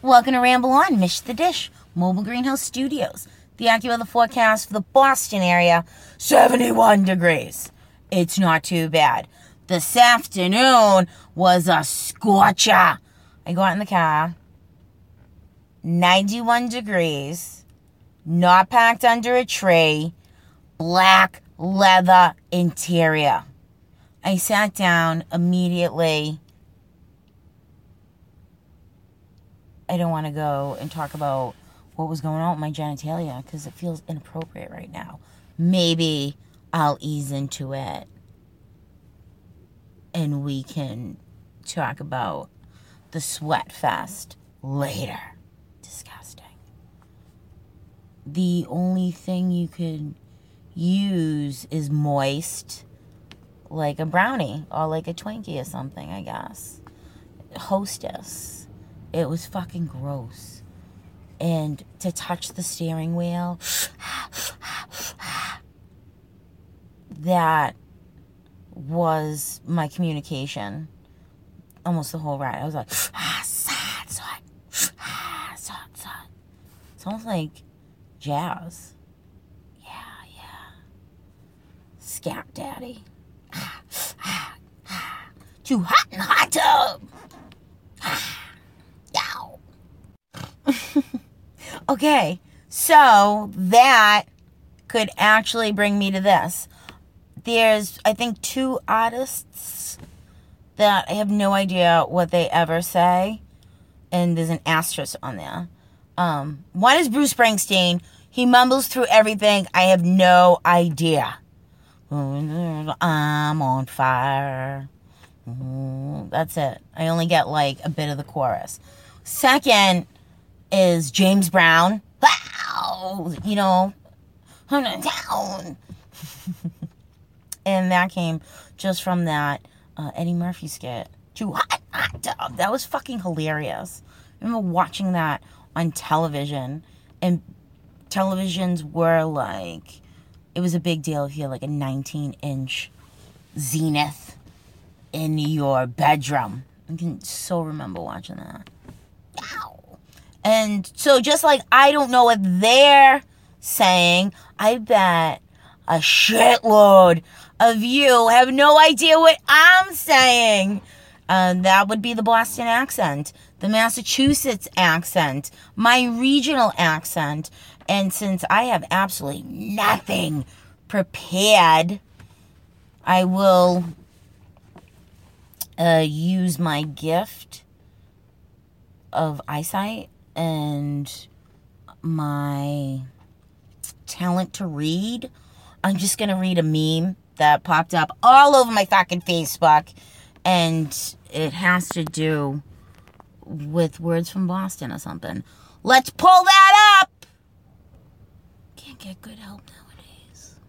Welcome to Ramble On, Mish the Dish, Mobile Greenhouse Studios. The AccuWeather forecast for the Boston area 71 degrees. It's not too bad. This afternoon was a scorcher. I go out in the car, 91 degrees, not packed under a tree, black leather interior. I sat down immediately. I don't want to go and talk about what was going on with my genitalia because it feels inappropriate right now. Maybe I'll ease into it and we can talk about the sweat fest later. Disgusting. The only thing you could use is moist, like a brownie or like a Twinkie or something, I guess. Hostess. It was fucking gross. And to touch the steering wheel, that was my communication almost the whole ride. I was like, ah, sad, sad, ah, sad, sad. It's almost like jazz. Yeah, yeah. Scat daddy. Ah, ah, ah. Too hot the hot okay, so that could actually bring me to this. There's, I think, two artists that I have no idea what they ever say, and there's an asterisk on there. Um, one is Bruce Springsteen. He mumbles through everything. I have no idea. I'm on fire. That's it. I only get like a bit of the chorus. Second is James Brown. Wow, you know, down. and that came just from that uh, Eddie Murphy skit. Too hot, hot tub. That was fucking hilarious. I remember watching that on television, and televisions were like, it was a big deal if you had like a 19 inch Zenith in your bedroom. I can so remember watching that. And so, just like I don't know what they're saying, I bet a shitload of you have no idea what I'm saying. Uh, that would be the Boston accent, the Massachusetts accent, my regional accent. And since I have absolutely nothing prepared, I will uh, use my gift of eyesight and my talent to read. I'm just going to read a meme that popped up all over my fucking Facebook. And it has to do with words from Boston or something. Let's pull that up! Can't get good help nowadays.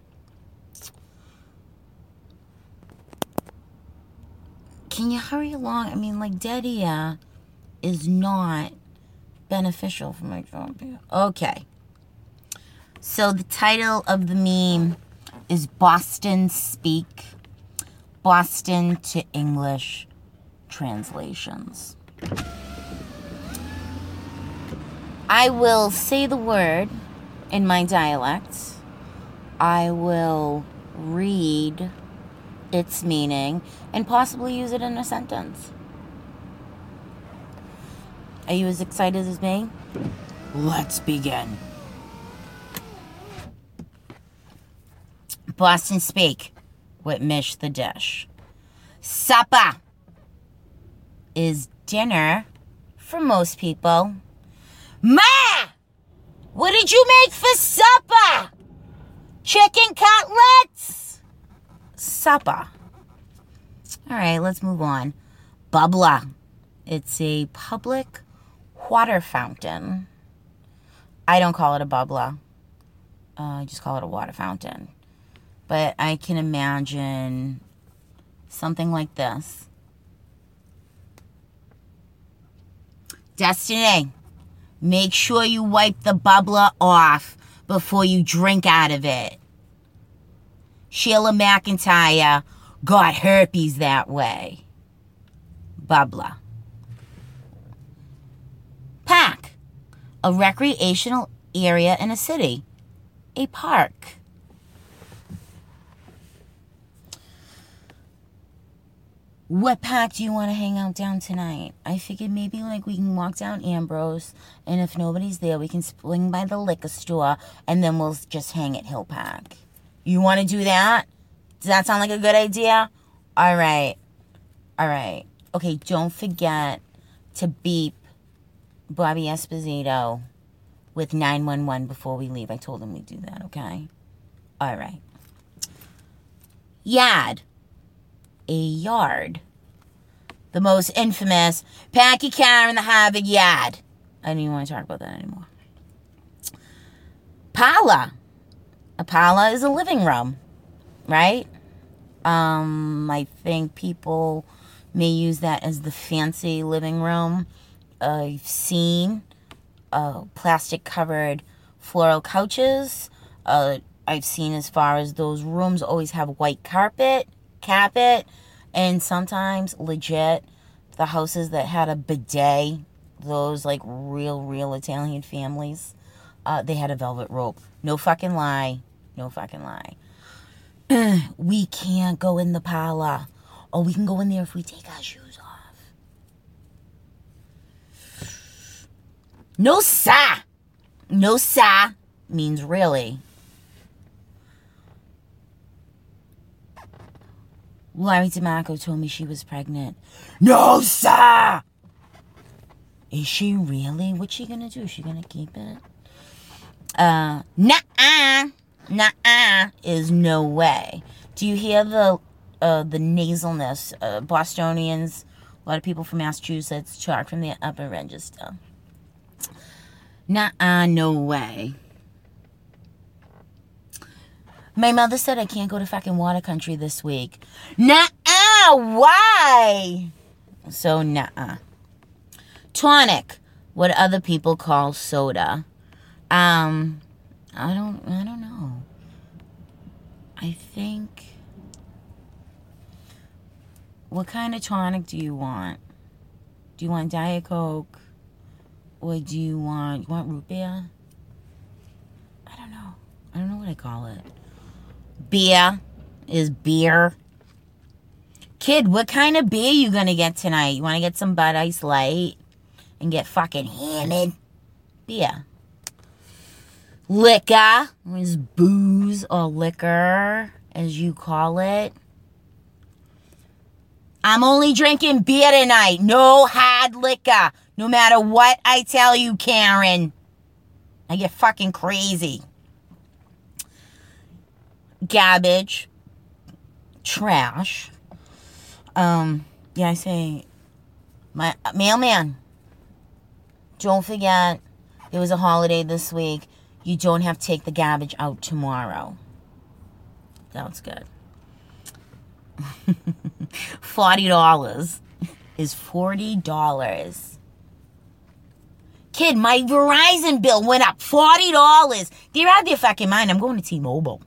Can you hurry along? I mean, like, dead ear is not beneficial for my job. Okay. So the title of the meme is Boston Speak, Boston to English translations. I will say the word in my dialect. I will read its meaning and possibly use it in a sentence. Are you as excited as me? Let's begin. Boston Speak with Mish the Dish. Supper is dinner for most people. Ma! What did you make for supper? Chicken cutlets? Supper. All right, let's move on. Bubbler. It's a public water fountain. I don't call it a bubbler. Uh, I just call it a water fountain. But I can imagine something like this. Destiny, make sure you wipe the bubbler off before you drink out of it. Sheila McIntyre got herpes that way. Bubbler. A recreational area in a city, a park. What park do you want to hang out down tonight? I figured maybe like we can walk down Ambrose, and if nobody's there, we can swing by the liquor store, and then we'll just hang at Hill Park. You want to do that? Does that sound like a good idea? All right. All right. Okay, don't forget to beep Bobby Esposito with 911 before we leave. I told him we'd do that, okay? All right. Yad a yard. The most infamous Packy Car in the Harvard Yard. I don't even want to talk about that anymore. Parlor. A parlor is a living room, right? Um, I think people may use that as the fancy living room. I've seen uh, plastic covered floral couches. Uh, I've seen as far as those rooms always have white carpet cap it. And sometimes, legit, the houses that had a bidet, those like real, real Italian families, uh, they had a velvet rope. No fucking lie. No fucking lie. we can't go in the parlor. Or we can go in there if we take our shoes off. No, sa. No, sa means really. Larry DeMarco told me she was pregnant. No, sir! Is she really? What's she gonna do? Is she gonna keep it? Uh, nah-uh. Nah-uh is no way. Do you hear the, uh, the nasalness? Uh, Bostonians, a lot of people from Massachusetts, talk from the upper register. Nah-uh, no way. My mother said I can't go to fucking water country this week. Nah, why? So, nah. Tonic, what other people call soda. Um, I don't, I don't know. I think. What kind of tonic do you want? Do you want Diet Coke? Do you want, you want root beer? I don't know. I don't know what I call it. Beer is beer. Kid, what kind of beer you gonna get tonight? You wanna get some Bud Ice Light and get fucking hammered? Beer. Liquor is booze or liquor, as you call it. I'm only drinking beer tonight. No hard liquor. No matter what I tell you, Karen. I get fucking crazy garbage, trash. Um, yeah, I say, my mailman. Don't forget, it was a holiday this week. You don't have to take the garbage out tomorrow. Sounds good. Forty dollars is forty dollars. Kid, my Verizon bill went up forty dollars. They're out of their fucking mind. I'm going to T-Mobile.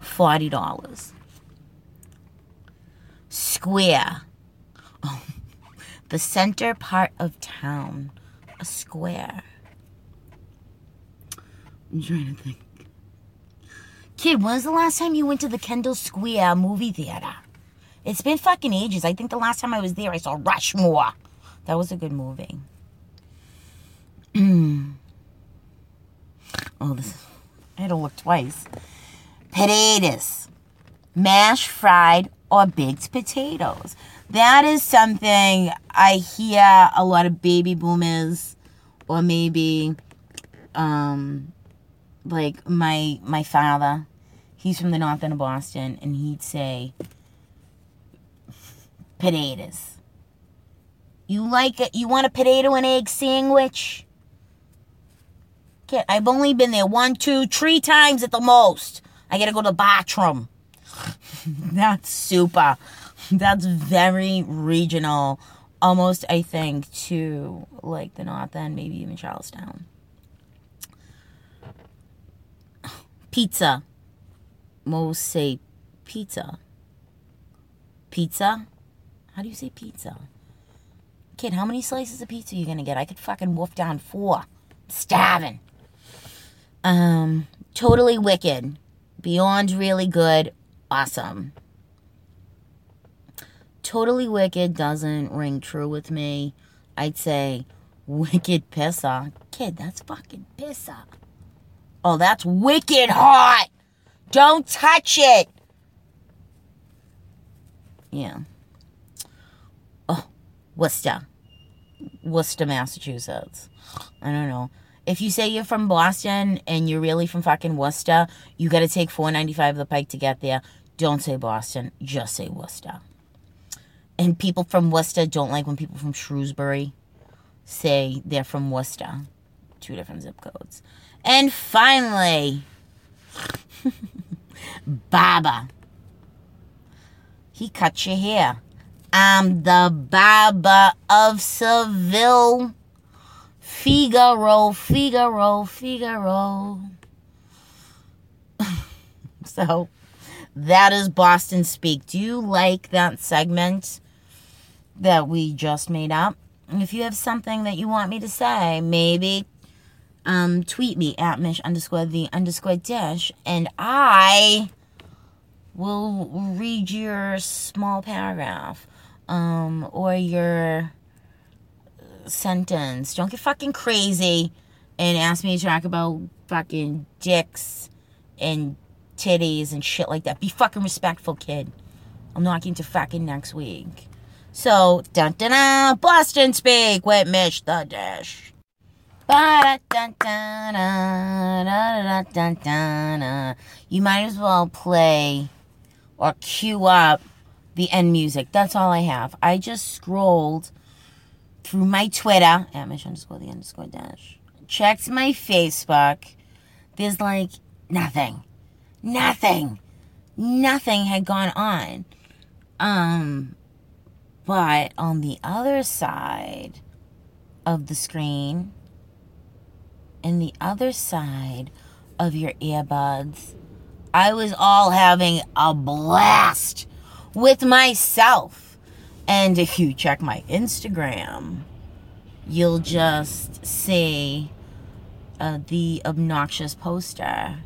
$40. Square. Oh, the center part of town. A square. I'm trying to think. Kid, when was the last time you went to the Kendall Square movie theater? It's been fucking ages. I think the last time I was there, I saw Rushmore. That was a good movie. Oh, this. I had to look twice potatoes, mashed, fried, or baked potatoes. That is something I hear a lot of baby boomers, or maybe, um, like my my father. He's from the north end of Boston, and he'd say, potatoes. You like it? You want a potato and egg sandwich? I've only been there one, two, three times at the most. I gotta go to the bathroom. That's super. That's very regional. Almost, I think, to like the North End, maybe even Charlestown. Pizza. Most say pizza. Pizza? How do you say pizza? Kid, how many slices of pizza are you gonna get? I could fucking wolf down four I'm Starving. Um, totally wicked. Beyond really good. Awesome. Totally wicked doesn't ring true with me. I'd say wicked pissa. Kid, that's fucking pissa. Oh, that's wicked hot. Don't touch it. Yeah. Oh, Worcester. Worcester, Massachusetts. I don't know. If you say you're from Boston and you're really from fucking Worcester, you got to take 495 the pike to get there. Don't say Boston, just say Worcester. And people from Worcester don't like when people from Shrewsbury say they're from Worcester. Two different zip codes. And finally, Baba. He cut your hair. I'm the Baba of Seville. Figaro, Figaro, Figaro. so that is Boston Speak. Do you like that segment that we just made up? If you have something that you want me to say, maybe um, tweet me at Mish underscore the underscore dish, and I will read your small paragraph um, or your sentence. Don't get fucking crazy and ask me to talk about fucking dicks and titties and shit like that. Be fucking respectful, kid. I'm knocking to fucking next week. So, dun dun dun, Boston Speak with Mitch the Dish. You might as well play or cue up the end music. That's all I have. I just scrolled through my Twitter at Mish underscore the underscore dash. Checked my Facebook. There's like nothing. Nothing. Nothing had gone on. Um but on the other side of the screen, and the other side of your earbuds, I was all having a blast with myself and if you check my Instagram, you'll just see uh, the obnoxious poster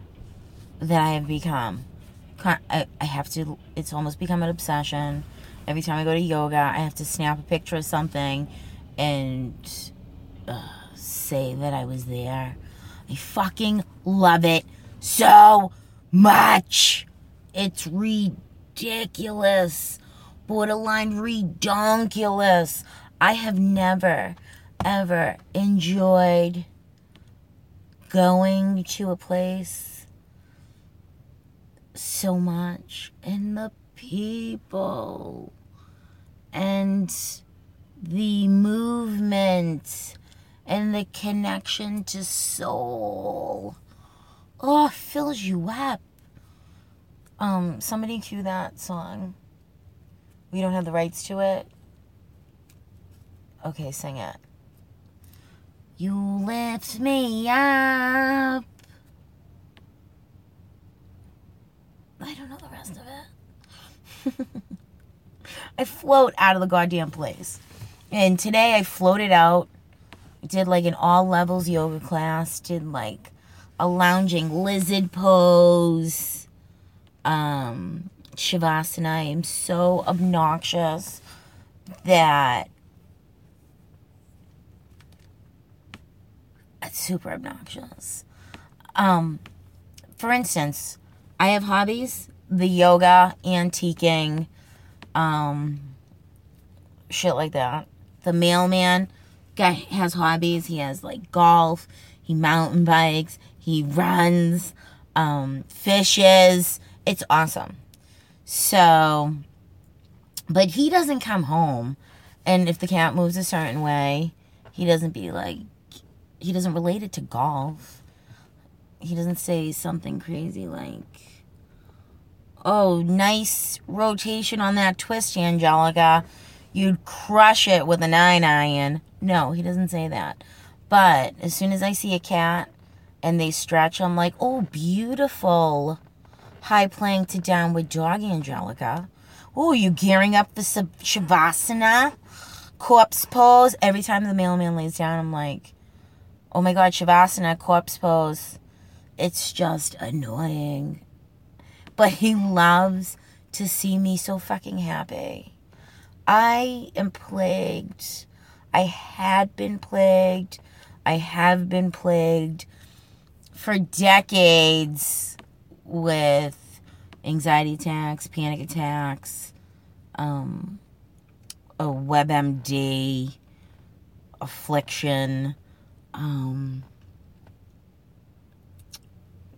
that I have become. I, have to, it's almost become an obsession. Every time I go to yoga, I have to snap a picture of something and uh, say that I was there. I fucking love it so much. It's ridiculous borderline redonkulous. I have never, ever enjoyed going to a place so much and the people and the movement and the connection to soul. Oh, fills you up. Um, somebody cue that song. We don't have the rights to it? Okay, sing it. You lift me up. I don't know the rest of it. I float out of the goddamn place. And today I floated out, did like an all levels yoga class, did like a lounging lizard pose, um, Shavasana. I am so obnoxious that it's super obnoxious. Um, for instance, I have hobbies: the yoga, antiquing, um, shit like that. The mailman guy has hobbies. He has like golf. He mountain bikes. He runs. Um, fishes. It's awesome. So, but he doesn't come home. And if the cat moves a certain way, he doesn't be like, he doesn't relate it to golf. He doesn't say something crazy like, oh, nice rotation on that twist, Angelica. You'd crush it with a nine iron. No, he doesn't say that. But as soon as I see a cat and they stretch, I'm like, oh, beautiful high plank to downward dog, Angelica. Oh, you gearing up for Shavasana? Corpse pose. Every time the mailman lays down, I'm like, Oh my god, Shavasana, corpse pose. It's just annoying. But he loves to see me so fucking happy. I am plagued. I had been plagued. I have been plagued for decades with anxiety attacks, panic attacks, um, a WebMD, affliction, um,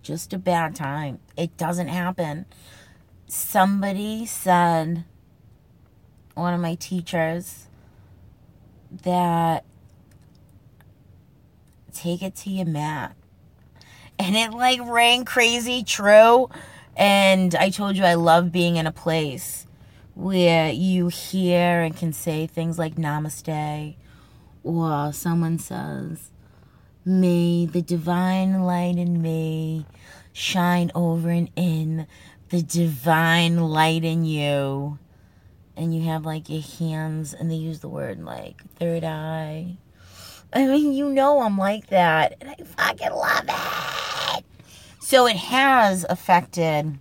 just a bad time. It doesn't happen. Somebody said, one of my teachers, that take it to your mat. And it like rang crazy true. And I told you I love being in a place where you hear and can say things like namaste, or someone says, May the divine light in me shine over and in the divine light in you. And you have like your hands, and they use the word like third eye. I mean, you know, I'm like that, and I fucking love it. So it has affected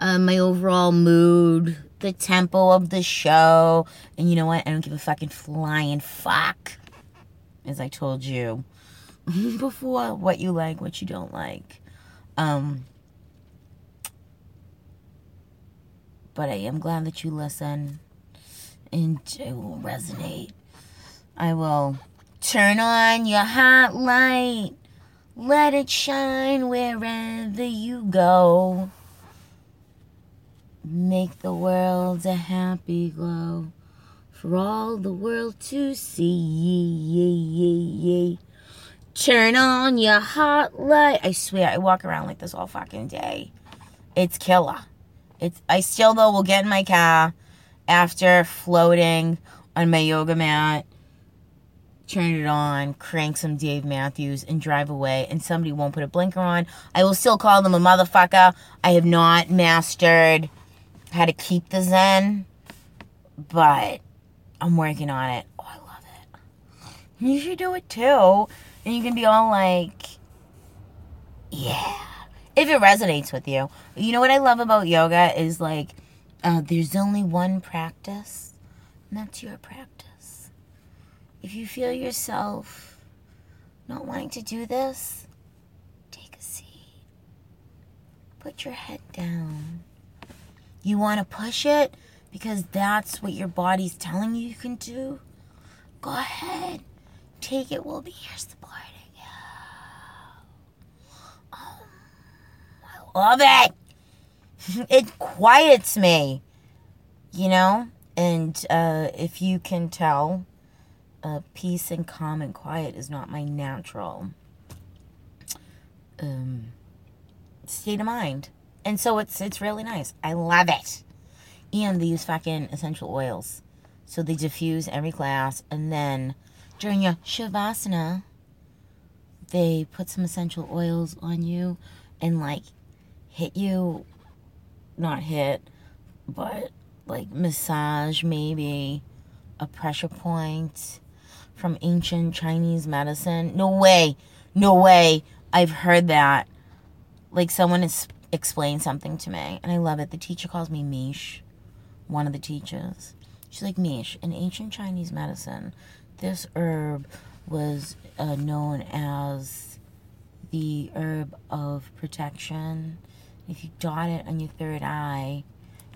uh, my overall mood, the tempo of the show, and you know what? I don't give a fucking flying fuck as I told you before, what you like, what you don't like. Um, but I am glad that you listen and it will resonate. I will turn on your hot light. Let it shine wherever you go. Make the world a happy glow for all the world to see. Ye, ye, ye, Turn on your hot light. I swear, I walk around like this all fucking day. It's killer. It's. I still though will get in my car after floating on my yoga mat, turn it on, crank some Dave Matthews, and drive away. And somebody won't put a blinker on. I will still call them a motherfucker. I have not mastered how to keep the zen, but I'm working on it. Oh, I love it. You should do it too. And you can be all like, yeah. If it resonates with you. You know what I love about yoga is like, uh, there's only one practice, and that's your practice. If you feel yourself not wanting to do this, take a seat. Put your head down. You want to push it because that's what your body's telling you you can do? Go ahead. Take it. We'll be here supporting you. Oh, I love it. it quiets me, you know? And uh, if you can tell, peace and calm and quiet is not my natural um, state of mind. And so it's it's really nice. I love it. And they use fucking essential oils. So they diffuse every class and then during your shavasana they put some essential oils on you and like hit you not hit but like massage maybe a pressure point from ancient Chinese medicine. No way. No way. I've heard that. Like someone has explained something to me and I love it. The teacher calls me Mish, one of the teachers. She's like, Mish, in ancient Chinese medicine, this herb was uh, known as the herb of protection. If you dot it on your third eye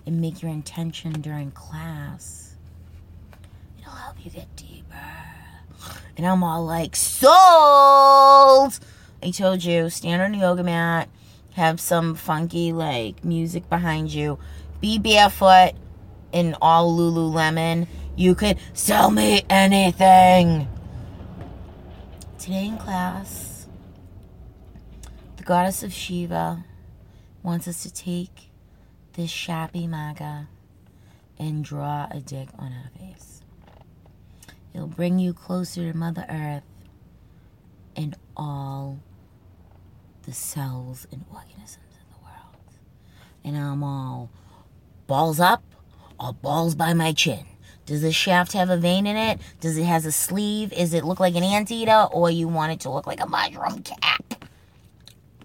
and make your intention during class, it'll help you get deeper. And I'm all like, sold! I told you, stand on a yoga mat, have some funky like music behind you, be barefoot in all Lululemon. You could sell me anything. Today in class, the goddess of Shiva wants us to take this shabby maga and draw a dick on her face. It'll bring you closer to Mother Earth and all the cells and organisms in the world. And I'm all balls up or balls by my chin. Does the shaft have a vein in it? Does it has a sleeve? Is it look like an anteater or you want it to look like a mushroom cap?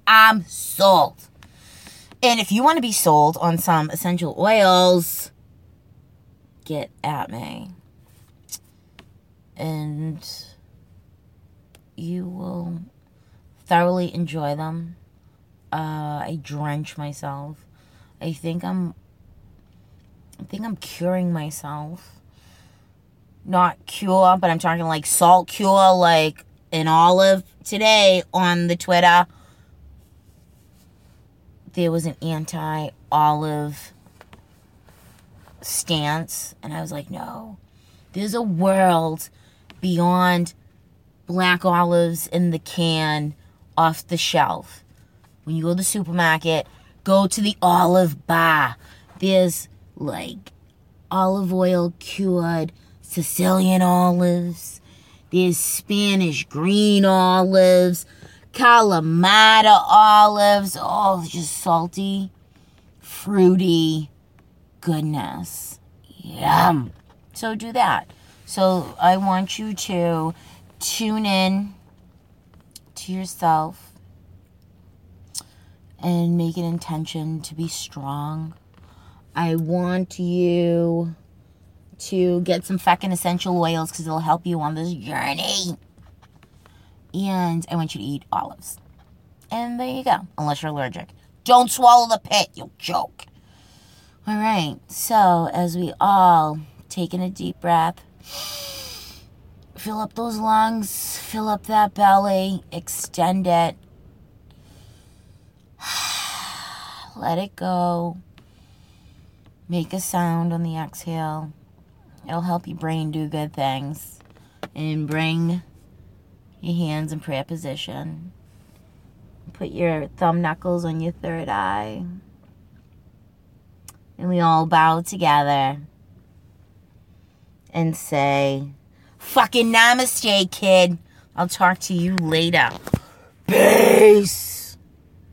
I'm sold. And if you want to be sold on some essential oils, get at me. And you will thoroughly enjoy them. Uh, I drench myself. I think I'm I think I'm curing myself. Not cure, but I'm talking like salt cure, like an olive today on the Twitter. There was an anti olive stance, and I was like, no, there's a world beyond black olives in the can off the shelf. When you go to the supermarket, go to the olive bar. There's like olive oil cured Sicilian olives. There's Spanish green olives, Kalamata olives. Oh, just salty, fruity goodness. Yum. So do that. So I want you to tune in to yourself and make an intention to be strong. I want you to get some fucking essential oils because it'll help you on this journey. And I want you to eat olives. And there you go, unless you're allergic. Don't swallow the pit, you'll choke. All right, so as we all take in a deep breath, fill up those lungs, fill up that belly, extend it, let it go. Make a sound on the exhale. It'll help your brain do good things. And bring your hands in prayer position. Put your thumb knuckles on your third eye. And we all bow together and say, Fucking namaste, kid. I'll talk to you later. Peace.